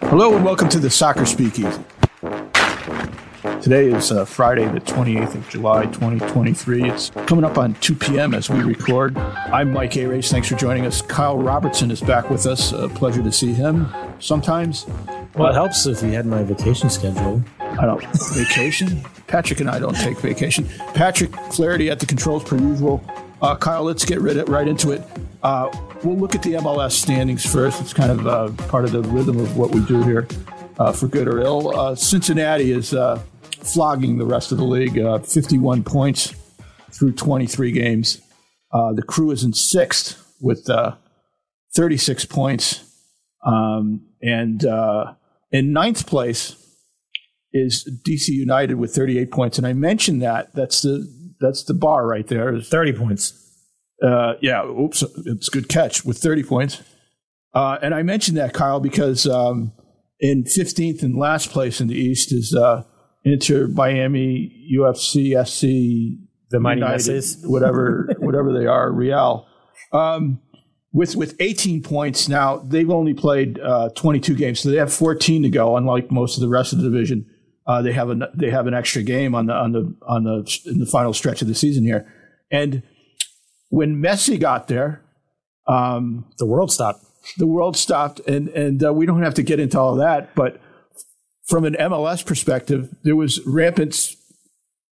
Hello and welcome to the Soccer Speakeasy. Today is uh, Friday, the 28th of July, 2023. It's coming up on 2 p.m. as we record. I'm Mike Arace. Thanks for joining us. Kyle Robertson is back with us. A pleasure to see him sometimes. Well, it helps if you had my vacation schedule. I don't vacation. Patrick and I don't take vacation. Patrick Flaherty at the controls per usual. Uh, Kyle, let's get rid right into it. Uh, we'll look at the MLS standings first. It's kind of uh, part of the rhythm of what we do here, uh, for good or ill. Uh, Cincinnati is uh, flogging the rest of the league, 51 points through 23 games. the crew is in sixth with 36 points. Um, and in ninth place is DC United with 38 points. And I mentioned that. That's the that's the bar right there. 30 points. Uh, yeah, oops, it's a good catch with 30 points. Uh, and I mentioned that, Kyle, because um, in 15th and last place in the East is uh, Inter Miami, UFC, SC, the Mighty Messes, whatever, whatever they are, Real. Um, with with 18 points now, they've only played uh, 22 games, so they have 14 to go. Unlike most of the rest of the division, uh, they have an they have an extra game on the on the on the in the final stretch of the season here, and when Messi got there, um, the world stopped. The world stopped, and and uh, we don't have to get into all that. But from an MLS perspective, there was rampant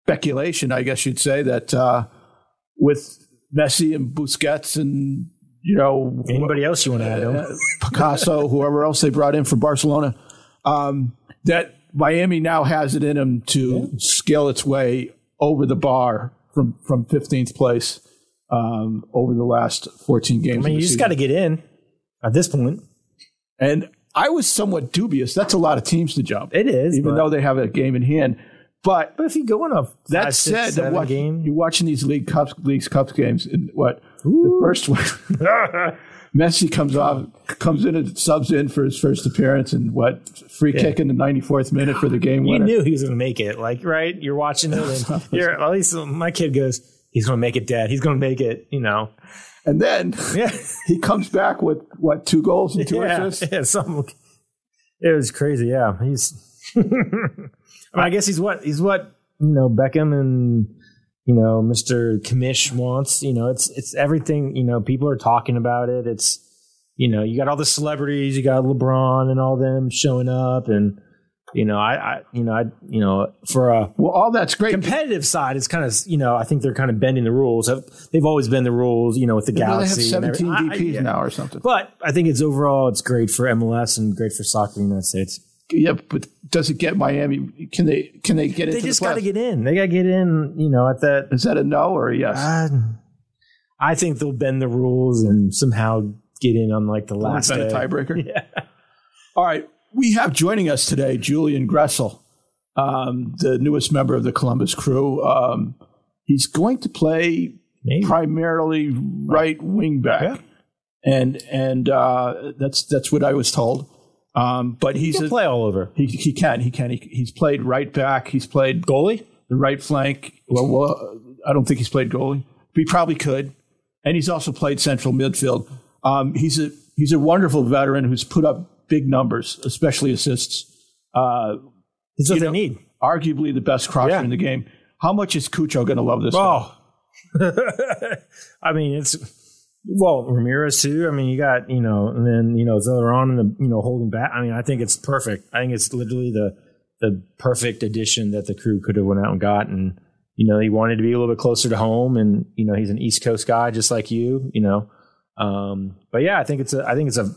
speculation, I guess you'd say, that uh, with Messi and Busquets and you know anybody else you want to add, uh, Picasso, whoever else they brought in from Barcelona, um, that Miami now has it in them to yeah. scale its way over the bar from from 15th place um, over the last 14 games. I mean, you just got to get in at this point. And I was somewhat dubious. That's a lot of teams to jump. It is, even though they have a game in hand. But but if you go on a that five, said, six, game, you're watching these league cups, leagues cups games, and what Ooh. the first one, Messi comes off, comes in and subs in for his first appearance, and what free yeah. kick in the 94th minute for the game winner. You knew he was going to make it, like right? You're watching it, and you're at least my kid goes he's going to make it dead. He's going to make it, you know. And then yeah. he comes back with what two goals and two yeah, assists. Yeah, something. It was crazy. Yeah, he's. I, mean, I guess he's what he's what you know Beckham and you know Mr. Commish wants. You know, it's it's everything. You know, people are talking about it. It's you know you got all the celebrities, you got LeBron and all them showing up, and you know, I, I, you know, I, you know, for a well, all that's great. Competitive side, it's kind of, you know, I think they're kind of bending the rules. They've always been the rules, you know, with the yeah, Galaxy. They have 17 DPs I, yeah. now or something. But I think it's overall, it's great for MLS and great for soccer in the United States. Yeah, but does it get Miami? Can they? Can they get into? They just the got to get in. They got to get in. You know, at that. Is that a no or a yes? Uh, I think they'll bend the rules and somehow get in on like the last. A tiebreaker. Yeah. All right, we have joining us today Julian Gressel um, the newest member of the Columbus crew. Um, he's going to play Maybe. primarily right wing back, yeah. and and uh, that's that's what I was told. Um, but he's he a, play all over. He, he can. He can. He, he's played right back. He's played goalie, the right flank. Well, well, I don't think he's played goalie. But he probably could, and he's also played central midfield. Um, he's a he's a wonderful veteran who's put up big numbers, especially assists. Uh, He's what they need. Arguably the best crosser yeah. in the game. How much is Cucho going to love this? Oh, I mean, it's well Ramirez too. I mean, you got you know, and then you know Zelarayán in the you know holding back. I mean, I think it's perfect. I think it's literally the the perfect addition that the crew could have went out and got. And you know, he wanted to be a little bit closer to home, and you know, he's an East Coast guy just like you. You know, um, but yeah, I think it's a. I think it's a.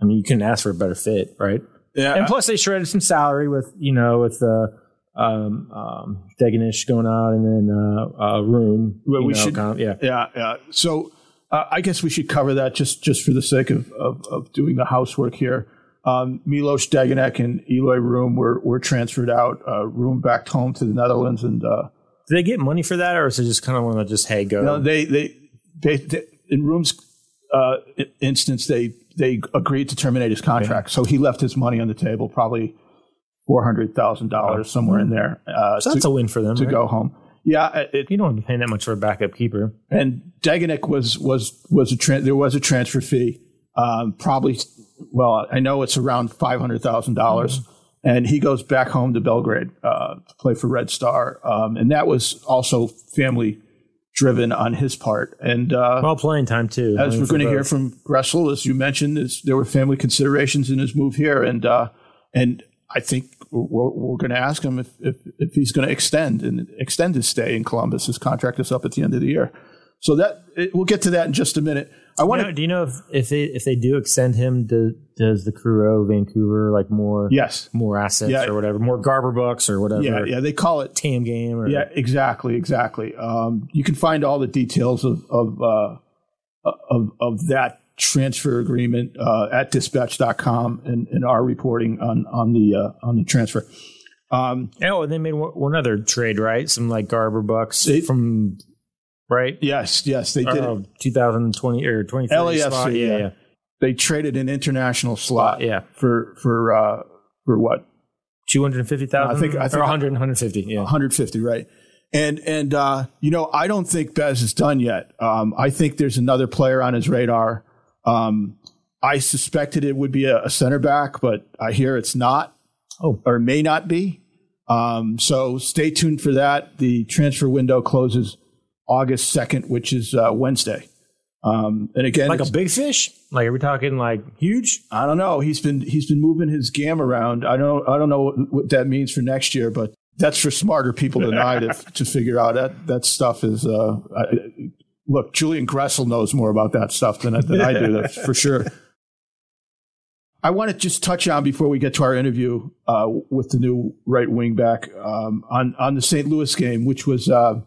I mean, you couldn't ask for a better fit, right? Yeah, and plus they shredded some salary with you know with the uh, um, um, Degenek going out and then uh, uh, Room. Well, we know, should, kind of, yeah, yeah, yeah. So uh, I guess we should cover that just just for the sake of of, of doing the housework here. Um, Milos Degenek and Eloy Room were were transferred out. Uh, Room back home to the Netherlands, and uh, did they get money for that, or is it just kind of one of just hey go? No, they they, they, they in Room's uh, instance they they agreed to terminate his contract. Yeah. So he left his money on the table, probably four hundred thousand dollars somewhere in there. Uh, so that's to, a win for them to right? go home. Yeah, it, you don't have to pay that much for a backup keeper. And Degenek was was was a tra- there was a transfer fee. Um, probably well, I know it's around five hundred thousand dollars, and he goes back home to Belgrade uh, to play for Red Star, um, and that was also family driven on his part. And uh, Well, playing time too. As we're going to hear from Gressel, as you mentioned, is there were family considerations in his move here, and uh, and I think we're, we're going to ask him if, if if he's going to extend and extend his stay in Columbus. His contract is up at the end of the year, so that it, we'll get to that in just a minute. I want to do you know if, if they if they do extend him, do, does the crew owe Vancouver like more yes, more assets Yeah. or whatever, more Garber bucks or whatever, yeah, yeah. They call it TAM GAM or Yeah, exactly, exactly. Um, you can find all the details of of uh, of, of that transfer agreement uh, at dispatch.com and, and our reporting on on the uh, on the transfer. Um, Oh, and they made one, one other trade, right? Some like Garber bucks They- from right. yes, yes, they did. it. Uh, 2020 or 2030 LAFC, spot. yeah. Yeah, yeah. They traded an international slot Yeah. for for uh, for what 250,000 I think- I think- or 100 150, yeah. 150, right? And and uh, you know, I don't think Bez is done yet. Um, I think there's another player on his radar. Um, I suspected it would be a, a center back, but I hear it's not. Oh. or may not be. Um, so stay tuned for that. The transfer window closes August 2nd, which is uh, Wednesday. Um, and again, Like a big fish? Like are we talking like huge? I don't know. He's been he's been moving his GAM around. I don't I don't know what, what that means for next year, but that's for smarter people than I to, to figure out. That that stuff is. Uh, I, look, Julian Gressel knows more about that stuff than, I- than I do. That's for sure. I want to just touch on before we get to our interview uh, with the new right wing back um, on on the St. Louis game, which was uh,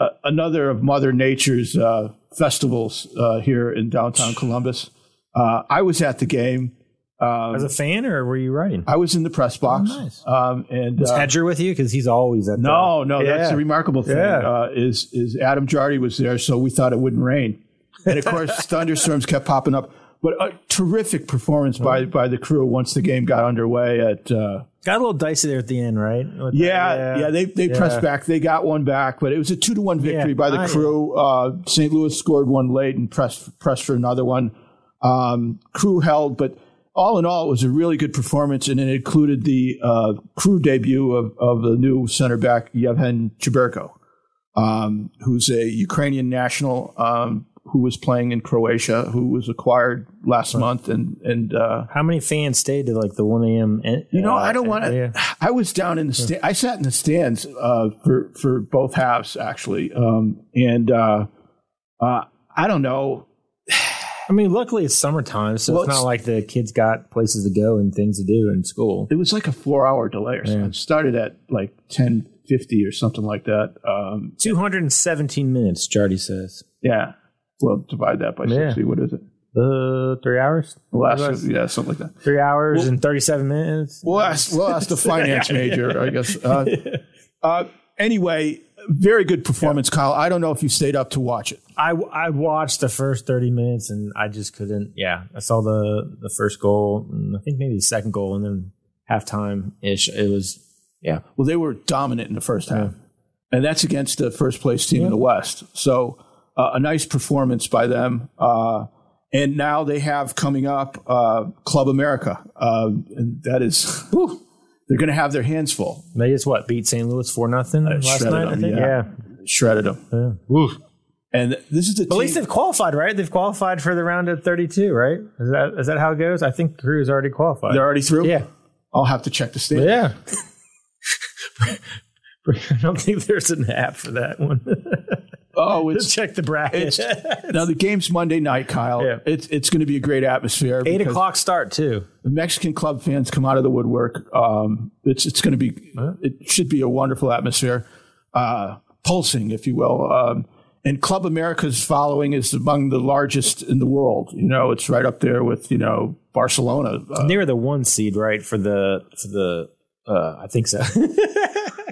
a- another of Mother Nature's uh, festivals uh, here in downtown Columbus. Uh, I was at the game. Um, As a fan or were you writing? I was in the press box. Oh, nice. Um, and Was uh, Hedger with you? Because he's always at no, the, no, that's Yeah. the remarkable thing. Yeah. Uh, is is Adam Jardy was there, so we thought it wouldn't rain, and of course thunderstorms kept popping up. But a terrific performance by by the crew once the game got underway. At uh, Got a little dicey there at the end, right? With the- yeah, yeah, they they Yeah. pressed back. They got one back, but it was a two to one victory Yeah. by the Ah, crew. Uh, St. Louis scored one late and pressed pressed for another one. Um, crew held, but all in all, it was a really good performance, and it included the uh, crew debut of, of the new center back Yevhen Cheberko, um, who's a Ukrainian national um, who was playing in Croatia, who was acquired last month, and and uh, How many fans stayed to like the 1 a.m. you know, uh, I don't want to. I was down in the stand. I sat in the stands uh, for for both halves actually, um, and uh, uh, I don't know. I mean, luckily it's summertime, so Well, it's it's- not like the kids got places to go and things to do in school. It was like a four hour delay or something. Yeah. It started at like ten fifty or something like that. Um, 217 minutes, Jardy says. yeah. Well, divide that by Yeah. sixty. What is it? Uh, three hours? Last, yeah, something like that. Three hours Well- and 37 minutes? We'll ask. We'll ask the finance major, I guess. Uh, uh, anyway, very good performance, Kyle. I don't know if you stayed up to watch it. I, I watched the first 30 minutes and I just couldn't. Yeah, I saw the, the first goal and I think maybe the second goal and then halftime ish. It was, yeah. Well, they were dominant in the first half, and that's against the first place team in the West. So uh, a nice performance by them. Uh, and now they have coming up uh, Club America, uh, and that is whew, they're going to have their hands full. They just what beat St. Louis for nothing last shredded night. I them, think. yeah. Yeah. Shredded them, yeah. And this is the But at least they've qualified, right? They've qualified for the round of 32, right? Is that is that how it goes? I think the crew is already qualified. They're already through. yeah. I'll have to check the standings. Yeah. I don't think there's an app for that one. Oh, it's Let's Check the bracket. now the game's Monday night, Kyle. Yeah. It's it's going to be a great atmosphere. Eight because- o'clock start too. the Mexican club fans come out of the woodwork. Um, it's it's going to be it should be a wonderful atmosphere, uh, pulsing, if you will. Um, and Club America's following is among the largest in the world. You know, it's right up there with you know Barcelona. Uh, They were the one seed, right? For the for the uh, I think so.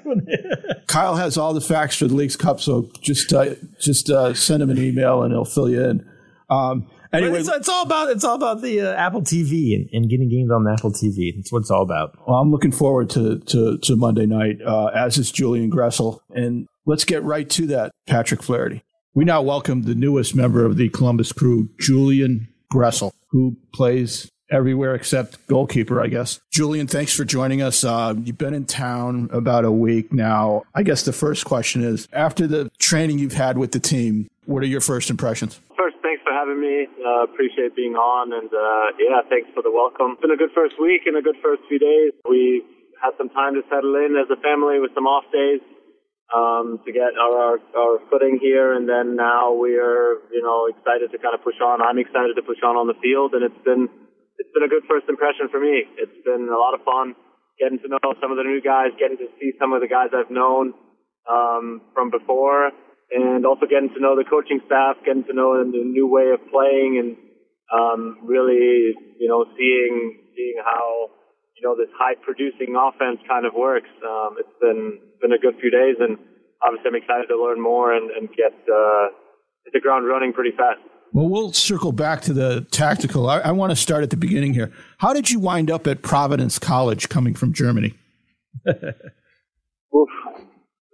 Kyle has all the facts for the Leagues Cup, so just uh, just uh, send him an email and he'll fill you in. Um, anyway, it's, it's all about it's all about the uh, Apple TV and, and getting games on the Apple TV. That's what it's all about. Well, I'm looking forward to to, to Monday night, uh, as is Julian Gressel. And let's get right to that, Patrick Flaherty. We now welcome the newest member of the Columbus crew, Julian Gressel, who plays everywhere except goalkeeper, I guess. Julian, thanks for joining us. Uh, you've been in town about a week now. I guess the first question is after the training you've had with the team, what are your first impressions? First, thanks for having me. Uh, appreciate being on. And uh, yeah, thanks for the welcome. It's been a good first week and a good first few days. We had some time to settle in as a family with some off days um, to get our, our, our footing here. And then now we're, you know, excited to kind of push on. I'm excited to push on on the field. And it's been, it's been a good first impression for me. It's been a lot of fun getting to know some of the new guys, getting to see some of the guys I've known um, from before, and also getting to know the coaching staff, getting to know the new way of playing, and um, really, you know, seeing seeing how you know this high producing offense kind of works. Um, it's been been a good few days, and obviously I'm excited to learn more and, and get uh, hit the ground running pretty fast. Well, we'll circle back to the tactical. I, I, want to start at the beginning here. How did you wind up at Providence College coming from Germany? Oof.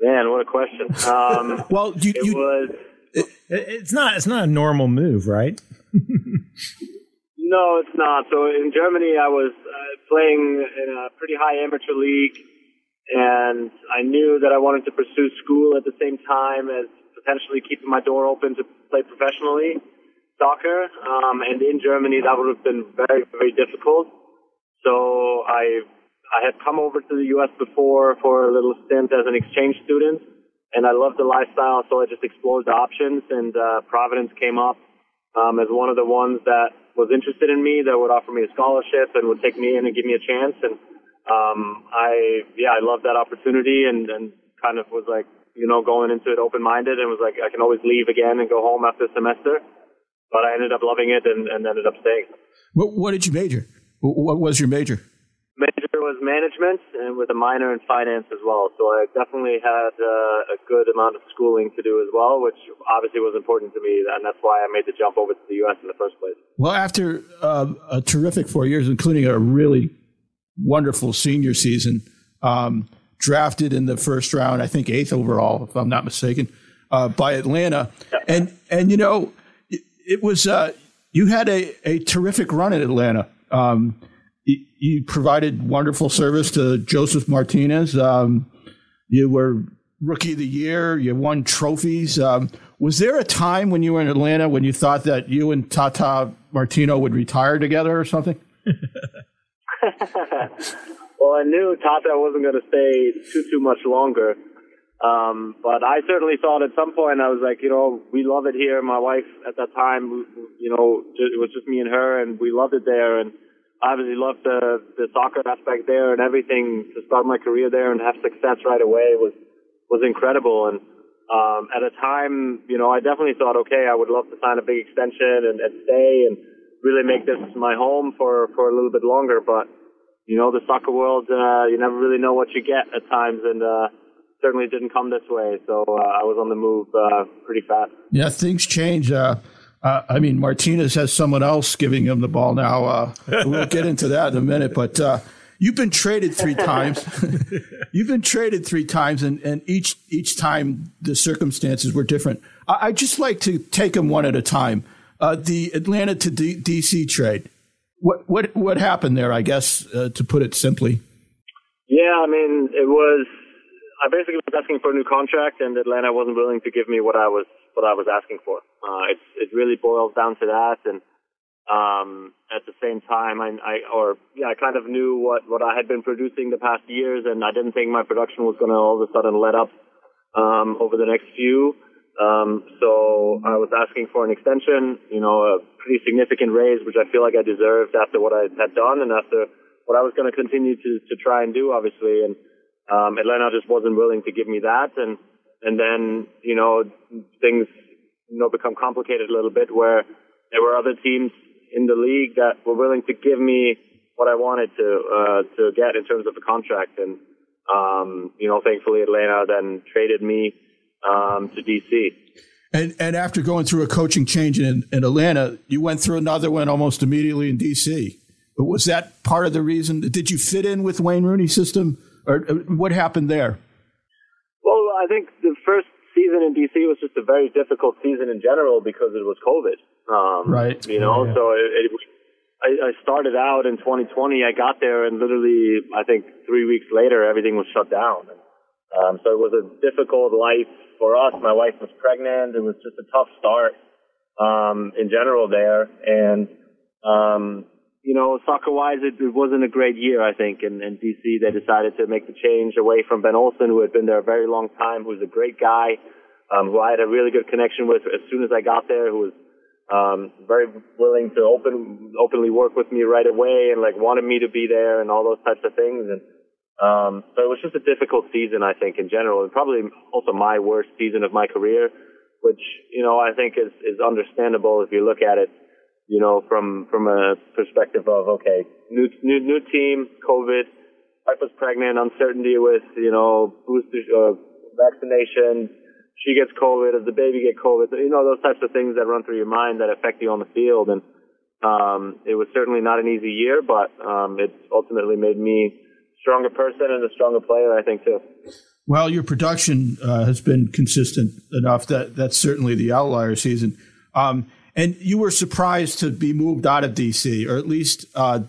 Man, what a question. Um, well, you, it you, was. It, it's not. It's not a normal move, right? no, it's not. So in Germany, I was uh, playing in a pretty high amateur league, and I knew that I wanted to pursue school at the same time as potentially keeping my door open to play professionally soccer. Um, and in Germany, that would have been very, very difficult. So I, I had come over to the U.S. before for a little stint as an exchange student, and I loved the lifestyle, so I just explored the options. And uh, Providence came up um, as one of the ones that was interested in me, that would offer me a scholarship and would take me in and give me a chance. And um, I, yeah, I loved that opportunity, and, and kind of was like, you know, going into it open-minded, and was like, I can always leave again and go home after a semester but I ended up loving it and, and ended up staying. What, what, did you major? What was your major? Major was management and with a minor in finance as well. So I definitely had uh, a good amount of schooling to do as well, which obviously was important to me, and that's why I made the jump over to the U.S. in the first place. Well, after uh, a terrific four years, including a really wonderful senior season, um, drafted in the first round, I think eighth overall, if I'm not mistaken, uh, by Atlanta, yeah. and and you know it was uh, you had a, a terrific run in Atlanta. Um, you, you, provided wonderful service to Josef Martinez. Um, you were rookie of the year. You won trophies. Um, was there a time when you were in Atlanta when you thought that you and Tata Martino would retire together or something? well, I knew Tata wasn't going to stay too too much longer. Um, but I certainly thought at some point I was like, you know, we love it here. My wife at that time, you know, it was just me and her, and we loved it there. And I obviously loved the the soccer aspect there and everything. To start my career there and have success right away was was incredible. And um, at a time, you know, I definitely thought, okay, I would love to sign a big extension and, and stay and really make this my home for for a little bit longer. But you know, the soccer world, uh, you never really know what you get at times, and uh, certainly didn't come this way. So uh, I was on the move uh, pretty fast. Yeah, things change. Uh, uh I mean, Martinez has someone else giving him the ball now. Uh, we'll get into that in a minute. But uh, you've been traded three times. you've been traded three times, and, and each each time the circumstances were different. I, would just like to take them one at a time. the Atlanta to D- DC trade. What what what happened there? I guess to put it simply. Yeah, I mean, it was I basically was asking for a new contract, and Atlanta wasn't willing to give me what I was what I was asking for. Uh, it it really boils down to that, and um, at the same time, I, I or yeah, I kind of knew what what I had been producing the past years, and I didn't think my production was going to all of a sudden let up um, over the next few. Um, so I was asking for an extension, you know, a pretty significant raise, which I feel like I deserved after what I had done and after what I was going to continue to to try and do, obviously, and um, Atlanta just wasn't willing to give me that, and and then you know things you know become complicated a little bit where there were other teams in the league that were willing to give me what I wanted to uh, to get in terms of the contract, and um, you know thankfully Atlanta then traded me um, to DC. And and after going through a coaching change in, in Atlanta, you went through another one almost immediately in DC. But was that part of the reason? Did you fit in with Wayne Rooney's system? Or uh, what happened there? Well, I think the first season in DC was just a very difficult season in general because it was COVID. Um, right. You know, yeah. so it, it, I, I started out in 2020. I got there, and literally, I think three weeks later, everything was shut down. Um, so it was a difficult life for us. My wife was pregnant. It was just a tough start um, in general there, and um, you know, soccer wise, it, it wasn't a great year. I think in, in DC they decided to make the change away from Ben Olsen, who had been there a very long time, who's a great guy, um, who I had a really good connection with as soon as I got there, who was um, very willing to open openly work with me right away and like wanted me to be there and all those types of things and um, so it was just a difficult season I think in general and probably also my worst season of my career which you know I think is is understandable if you look at it you know from from a perspective of okay new new new team COVID wife was pregnant uncertainty with you know booster uh, vaccination she gets COVID, does the baby get COVID? You know, those types of things that run through your mind that affect you on the field. And um, it was certainly not an easy year, but um, it ultimately made me a stronger person and a stronger player, I think, too. Well, your production uh, has been consistent enough that that's certainly the outlier season. Um, and you were surprised to be moved out of DC, or at least uh,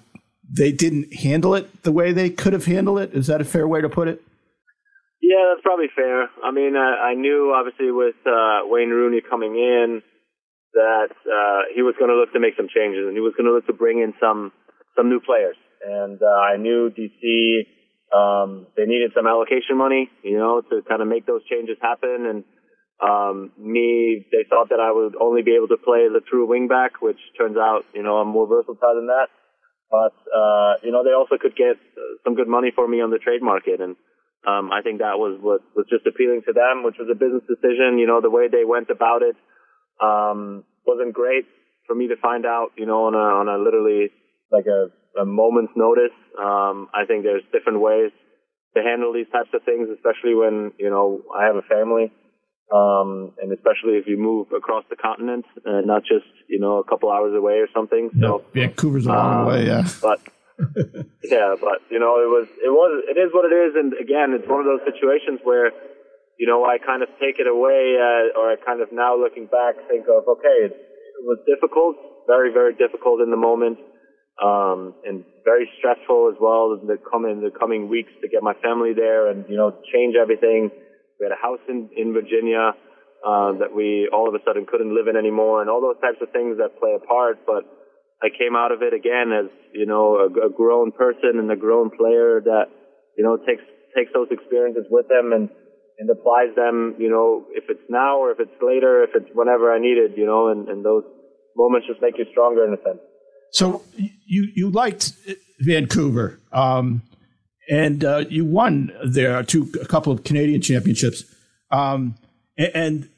they didn't handle it the way they could have handled it. Is that a fair way to put it? Yeah, that's probably fair. I mean, I, I knew obviously with uh, Wayne Rooney coming in that uh, he was going to look to make some changes and he was going to look to bring in some some new players. And uh, I knew DC um, they needed some allocation money, you know, to kind of make those changes happen. And um, me, they thought that I would only be able to play the true wingback, which turns out, you know, I'm more versatile than that. But uh, you know, they also could get some good money for me on the trade market and. Um, I think that was what was just appealing to them, which was a business decision. You know, the way they went about it um, wasn't great for me to find out. You know, on a on a literally like a, a moment's notice. Um, I think there's different ways to handle these types of things, especially when you know I have a family, um, and especially if you move across the continent, and not just you know a couple hours away or something. So Vancouver's a long um, way, yeah. But yeah, but you know, it was it was it is what it is, and again, it's one of those situations where you know I kind of take it away, uh, or I kind of now looking back think of okay, it, it was difficult, very very difficult in the moment, um, and very stressful as well in the coming the coming weeks to get my family there and you know change everything. We had a house in in Virginia. Uh, that we all of a sudden couldn't live in anymore, and all those types of things that play a part. But I came out of it again as you know a, a grown person and a grown player that you know takes takes those experiences with them and and applies them. You know, if it's now or if it's later, if it's whenever I need it. You know, and, and those moments just make you stronger in a sense. So you you liked Vancouver, um, and uh, you won there two a couple of Canadian championships, um, and, and,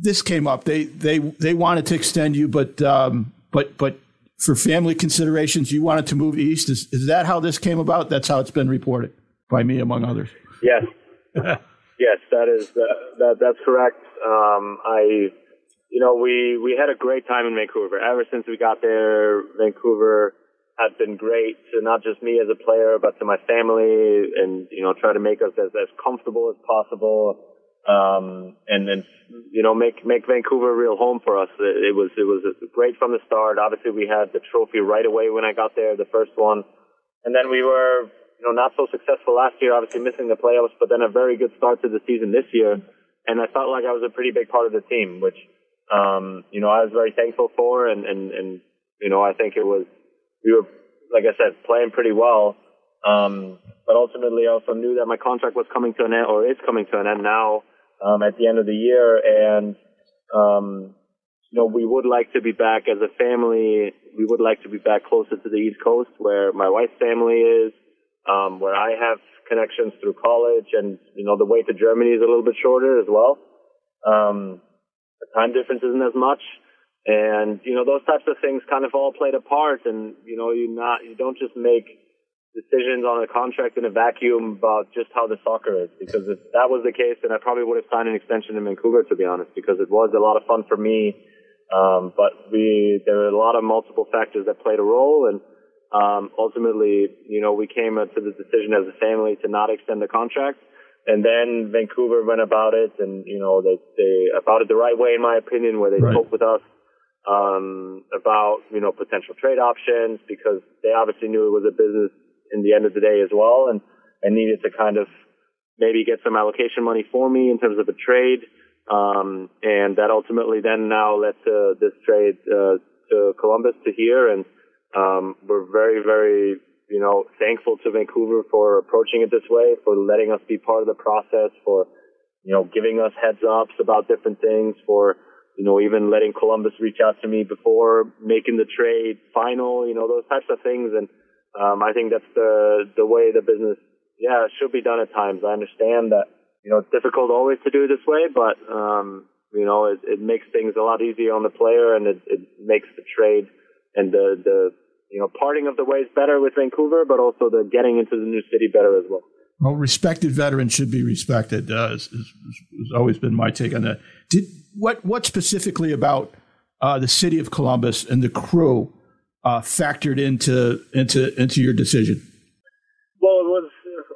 this came up. They they they wanted to extend you, but um, but but for family considerations, you wanted to move east. Is, is that how this came about? That's how it's been reported by me, among others. Yes, yes, that is uh, that that's correct. Um, I, you know, we we had a great time in Vancouver. Ever since we got there, Vancouver has been great to not just me as a player, but to my family, and you know, try to make us as as comfortable as possible um, and then you know make make Vancouver a real home for us. It, it was it was great from the start. Obviously, we had the trophy right away when I got there, the first one, and then we were you know not so successful last year. Obviously, missing the playoffs, but then a very good start to the season this year, and I felt like I was a pretty big part of the team, which um, you know I was very thankful for, and and and you know I think it was we were like I said playing pretty well. Um, but ultimately, I also knew that my contract was coming to an end, or is coming to an end now um, at the end of the year. And, um, you know, we would like to be back as a family. We would like to be back closer to the East Coast where my wife's family is, um, where I have connections through college and, you know, the way to Germany is a little bit shorter as well. Um, the time difference isn't as much. And, you know, those types of things kind of all played a part and, you know, you not, you don't just make decisions on a contract in a vacuum about just how the soccer is. Because if that was the case, then I probably would have signed an extension in Vancouver, to be honest, because it was a lot of fun for me. Um, but we, there were a lot of multiple factors that played a role, and um, ultimately, you know, we came to the decision as a family to not extend the contract. And then Vancouver went about it, and you know, they they about it the right way, in my opinion, where they right. spoke with us um, about you know potential trade options because they obviously knew it was a business in the end of the day as well, and and needed to kind of maybe get some allocation money for me in terms of a trade. Um, and that ultimately then now led to this trade uh, to Columbus to here, and um, we're very, very, you know, thankful to Vancouver for approaching it this way, for letting us be part of the process, for you know, giving us heads ups about different things, for you know, even letting Columbus reach out to me before making the trade final, you know, those types of things, and um, I think that's the the way the business, yeah, should be done at times. I understand that you know, it's difficult always to do this way, but, um, you know, it, it makes things a lot easier on the player and it, it makes the trade and the, the, you know, parting of the ways better with Vancouver, but also the getting into the new city better as well. Well, respected veterans should be respected. Uh, has, always been my take on that. Did what what specifically about uh, the city of Columbus and the crew uh, factored into into into your decision? Well, it was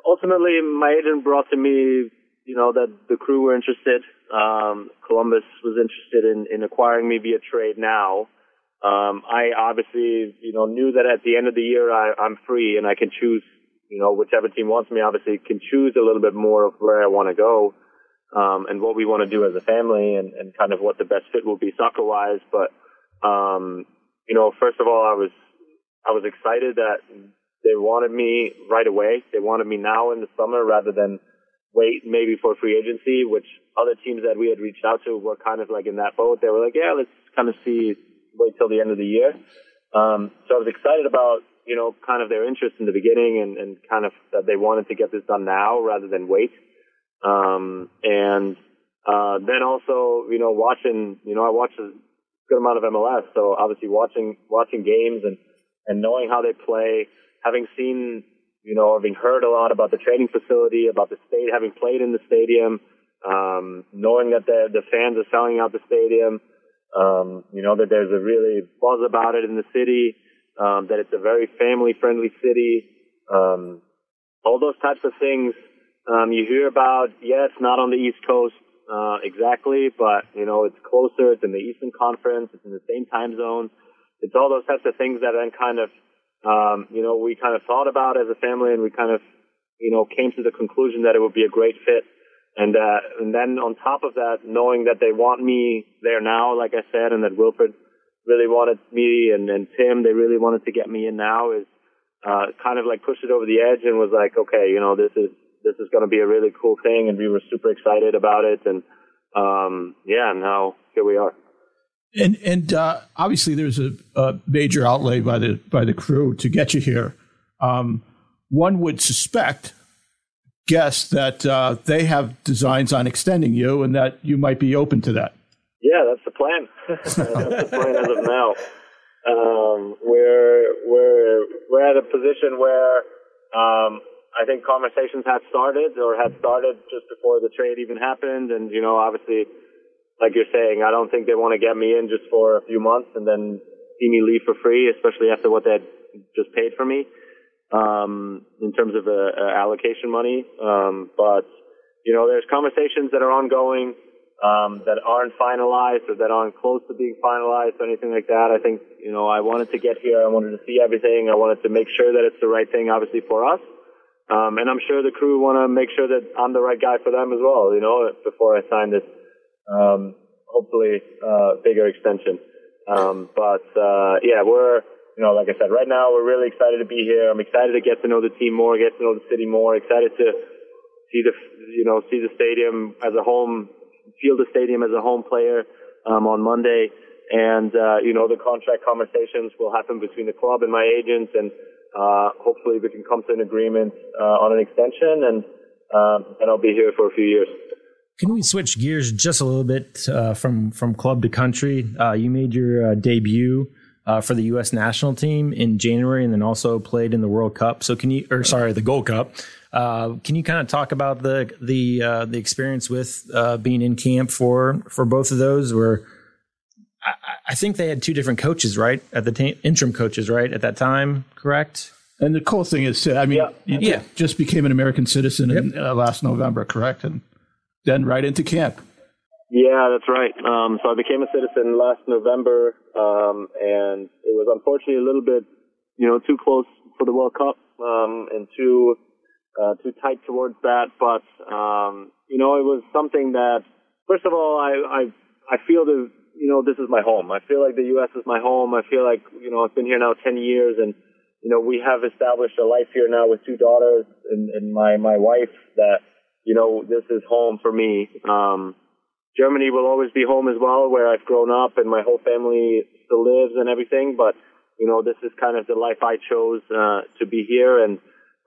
ultimately my agent brought to me you know, that the crew were interested. Um, Columbus was interested in, in acquiring me via trade now. Um, I obviously, you know, knew that at the end of the year I, I'm free and I can choose, you know, whichever team wants me, obviously can choose a little bit more of where I want to go, um, and what we want to do as a family and, and kind of what the best fit will be soccer wise. But, um, you know, first of all, I was, I was excited that they wanted me right away. They wanted me now in the summer rather than, wait maybe for free agency, which other teams that we had reached out to were kind of like in that boat. They were like, yeah, let's kind of see, wait till the end of the year. Um, so I was excited about, you know, kind of their interest in the beginning and, and kind of that they wanted to get this done now rather than wait. Um, and, uh, then also, you know, watching, you know, I watch a good amount of MLS. So obviously watching, watching games and, and knowing how they play, having seen you know, having heard a lot about the training facility, about the state, having played in the stadium, um, knowing that the, the fans are selling out the stadium, um, you know, that there's a really buzz about it in the city, um, that it's a very family friendly city, um, all those types of things, um, you hear about, yeah, it's not on the East Coast, uh, exactly, but, you know, it's closer, it's in the Eastern Conference, it's in the same time zone. It's all those types of things that then kind of um, you know, we kind of thought about as a family and we kind of, you know, came to the conclusion that it would be a great fit. And, uh, and then on top of that, knowing that they want me there now, like I said, and that Wilfried really wanted me and, and Tim, they really wanted to get me in now is, uh, kind of like pushed it over the edge and was like, okay, you know, this is, this is going to be a really cool thing. And we were super excited about it. And, um, yeah, now here we are. And and uh, obviously there's a, a, major outlay by the by the crew to get you here. Um, one would suspect, guess that uh, they have designs on extending you, and that you might be open to that. Yeah, that's plan. that's the plan as of now. Um, we're we're we're at a position where um, I think conversations had started or had started just before the trade even happened, and you know, obviously like you're saying, I don't think they want to get me in just for a few months and then see me leave for free, especially after what they had just paid for me um, in terms of uh, uh, allocation money. Um, but you know, there's conversations that are ongoing um, that aren't finalized or that aren't close to being finalized or anything like that. I think you know, I wanted to get here. I wanted to see everything. I wanted to make sure that it's the right thing, obviously for us. Um, and I'm sure the crew want to make sure that I'm the right guy for them as well. You know, before I sign this um, hopefully uh, bigger extension. Um, but uh, yeah, we're you know like I said, right now we're really excited to be here. I'm excited to get to know the team more, get to know the city more. Excited to see the you know see the stadium as a home, feel the stadium as a home player um, on Monday. And uh, you know the contract conversations will happen between the club and my agents, and uh, hopefully we can come to an agreement uh, on an extension, and um, and I'll be here for a few years. Can we switch gears just a little bit uh, from from club to country? Uh, you made your uh, debut uh, for the U.S. national team in January, and then also played in the World Cup. So can you, or sorry, the Gold Cup? Uh, can you kind of talk about the the uh, the experience with being in camp for for both of those? Where I, I think they had two different coaches, right? At the t- interim coaches, right at that time, correct? And the cool thing is, I mean, yeah. you yeah. just became an American citizen yep. in last November, correct? And then right into camp. Yeah, that's right. Um, so I became a citizen last November, um, and it was unfortunately a little bit, you know, too close for the World Cup um, and too uh, too tight towards that. But um, you know, it was something that, first of all, I I, I feel that you know this is my home. I feel like the U.S. is my home. I feel like you know I've been here now ten years, and you know we have established a life here now with two daughters and, and my my wife that you know this is home for me. Um, Germany will always be home as well, where I've grown up and my whole family still lives and everything. But you know, this is kind of the life I chose uh, to be here, and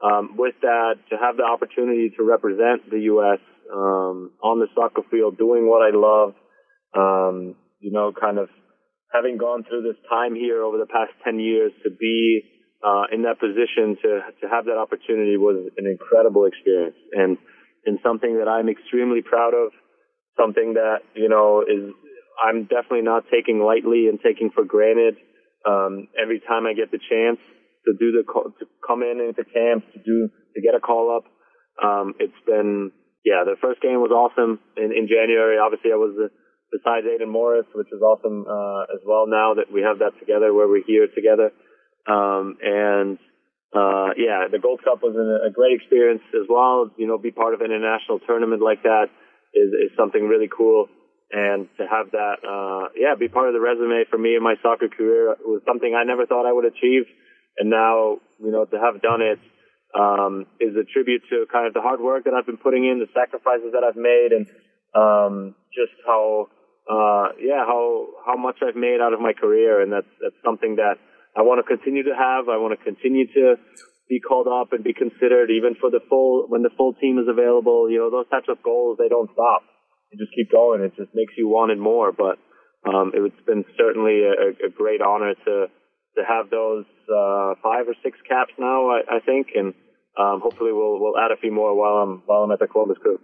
um, with that, to have the opportunity to represent the U.S. Um, on the soccer field, doing what I love, um, you know, kind of having gone through this time here over the past ten years to be uh, in that position to to have that opportunity was an incredible experience and and something that I'm extremely proud of something that you know is I'm definitely not taking lightly and taking for granted. Um, every time I get the chance to do the call, to come in into camp to do to get a call up, um, it's been yeah. The first game was awesome in, in January. Obviously, I was besides Aidan Morris, which is awesome uh, as well. Now that we have that together, where we're here together, um, and uh, yeah, the Gold Cup was a, a great experience as well. You know, be part of an international tournament like that is, is something really cool. And to have that, uh, yeah, be part of the resume for me in my soccer career was something I never thought I would achieve. And now, you know, to have done it, um, is a tribute to kind of the hard work that I've been putting in, the sacrifices that I've made, and um, just how, uh, yeah, how how much I've made out of my career, and that's that's something that I want to continue to have. I want to continue to be called up and be considered even for the full when the full team is available. You know, those types of goals they don't stop. You just keep going. It just makes you want it more. But um, it's been certainly a, a great honor to to have those uh, five or six caps now. I, I think, and um, hopefully we'll we'll add a few more while I'm while I'm at the Columbus Crew.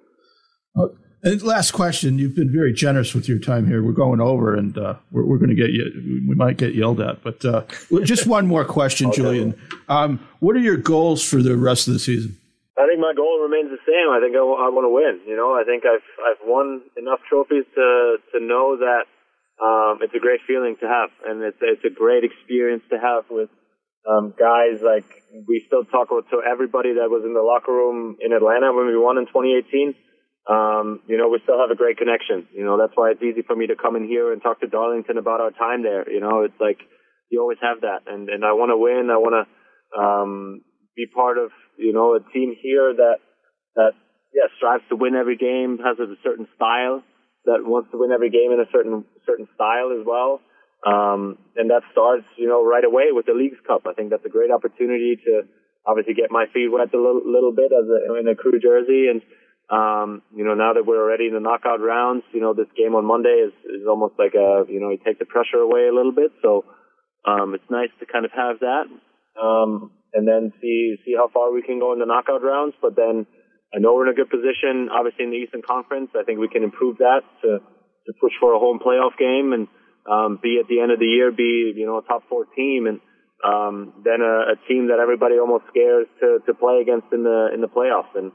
Okay. And last question. You've been very generous with your time here. We're going over, and uh, we're, we're going to get you. We might get yelled at, but uh, just one more question, okay. Julian. Um, what are your goals for the rest of the season? I think my goal remains the same. I think I, w- I want to win. You know, I think I've I've won enough trophies to to know that um, it's a great feeling to have, and it's it's a great experience to have with um, guys like we still talk to everybody that was in the locker room in Atlanta when we won in 2018 um, you know, we still have a great connection. You know, that's why it's easy for me to come in here and talk to Darlington about our time there. You know, it's like you always have that, and and I want to win. I want to um, be part of you know a team here that that yeah strives to win every game, has a certain style that wants to win every game in a certain certain style as well. Um, and that starts, you know, right away with the Leagues Cup. I think that's a great opportunity to obviously get my feet wet a little, little bit as a, in a crew jersey and um, you know, now that we're already in the knockout rounds, you know, this game on Monday is, is almost like a, you know, you take the pressure away a little bit. So, um, it's nice to kind of have that. Um, and then see, see how far we can go in the knockout rounds. But then I know we're in a good position, obviously in the Eastern Conference. I think we can improve that to, to push for a home playoff game and, um, be at the end of the year, be, you know, a top four team and, um, then a, a team that everybody almost scares to, to play against in the, in the playoffs. And,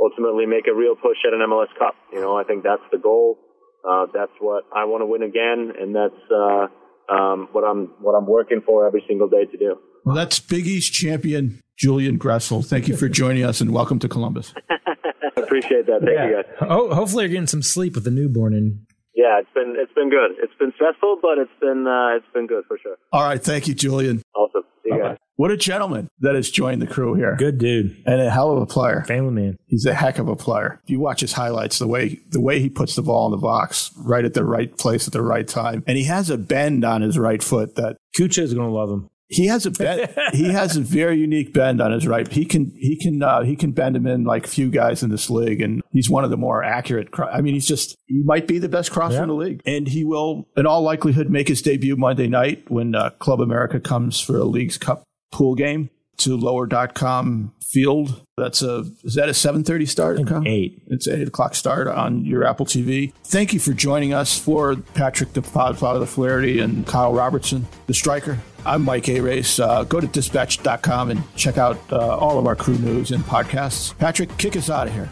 ultimately make a real push at an MLS Cup. You know, I think that's the goal. Uh, that's what I want to win again, and that's uh, um, what I'm what I'm working for every single day to do. Well, that's Big East champion Julian Gressel. Thank you for joining us, and welcome to Columbus. Appreciate that. Thank yeah. you guys. Oh, hopefully, you're getting some sleep with the newborn and yeah, it's been it's been good. It's been stressful, but it's been uh, it's been good for sure. All right, thank you, Julian. Awesome. See you Bye-bye. guys. What a gentleman that has joined the crew here. Good dude. And a hell of a player. Family man. He's a heck of a player. If you watch his highlights, the way the way he puts the ball in the box, right at the right place at the right time. And he has a bend on his right foot that Cucho is gonna love him. He has a bend, he has a very unique bend on his right. He can he can uh, he can bend him in like few guys in this league, and he's one of the more accurate. I mean, he's just he might be the best crosser yeah. in the league, and he will, in all likelihood, make his debut Monday night when uh, Club America comes for a Leagues Cup pool game to lower.com field. That's a is that a 7:30 start? Eight. It's eight o'clock start on your Apple TV. Thank you for joining us for Patrick the Podfather Flaherty and Kyle Robertson, the striker. I'm Mike Arace. Uh, go to dispatch.com and check out uh, all of our crew news and podcasts. Patrick, kick us out of here.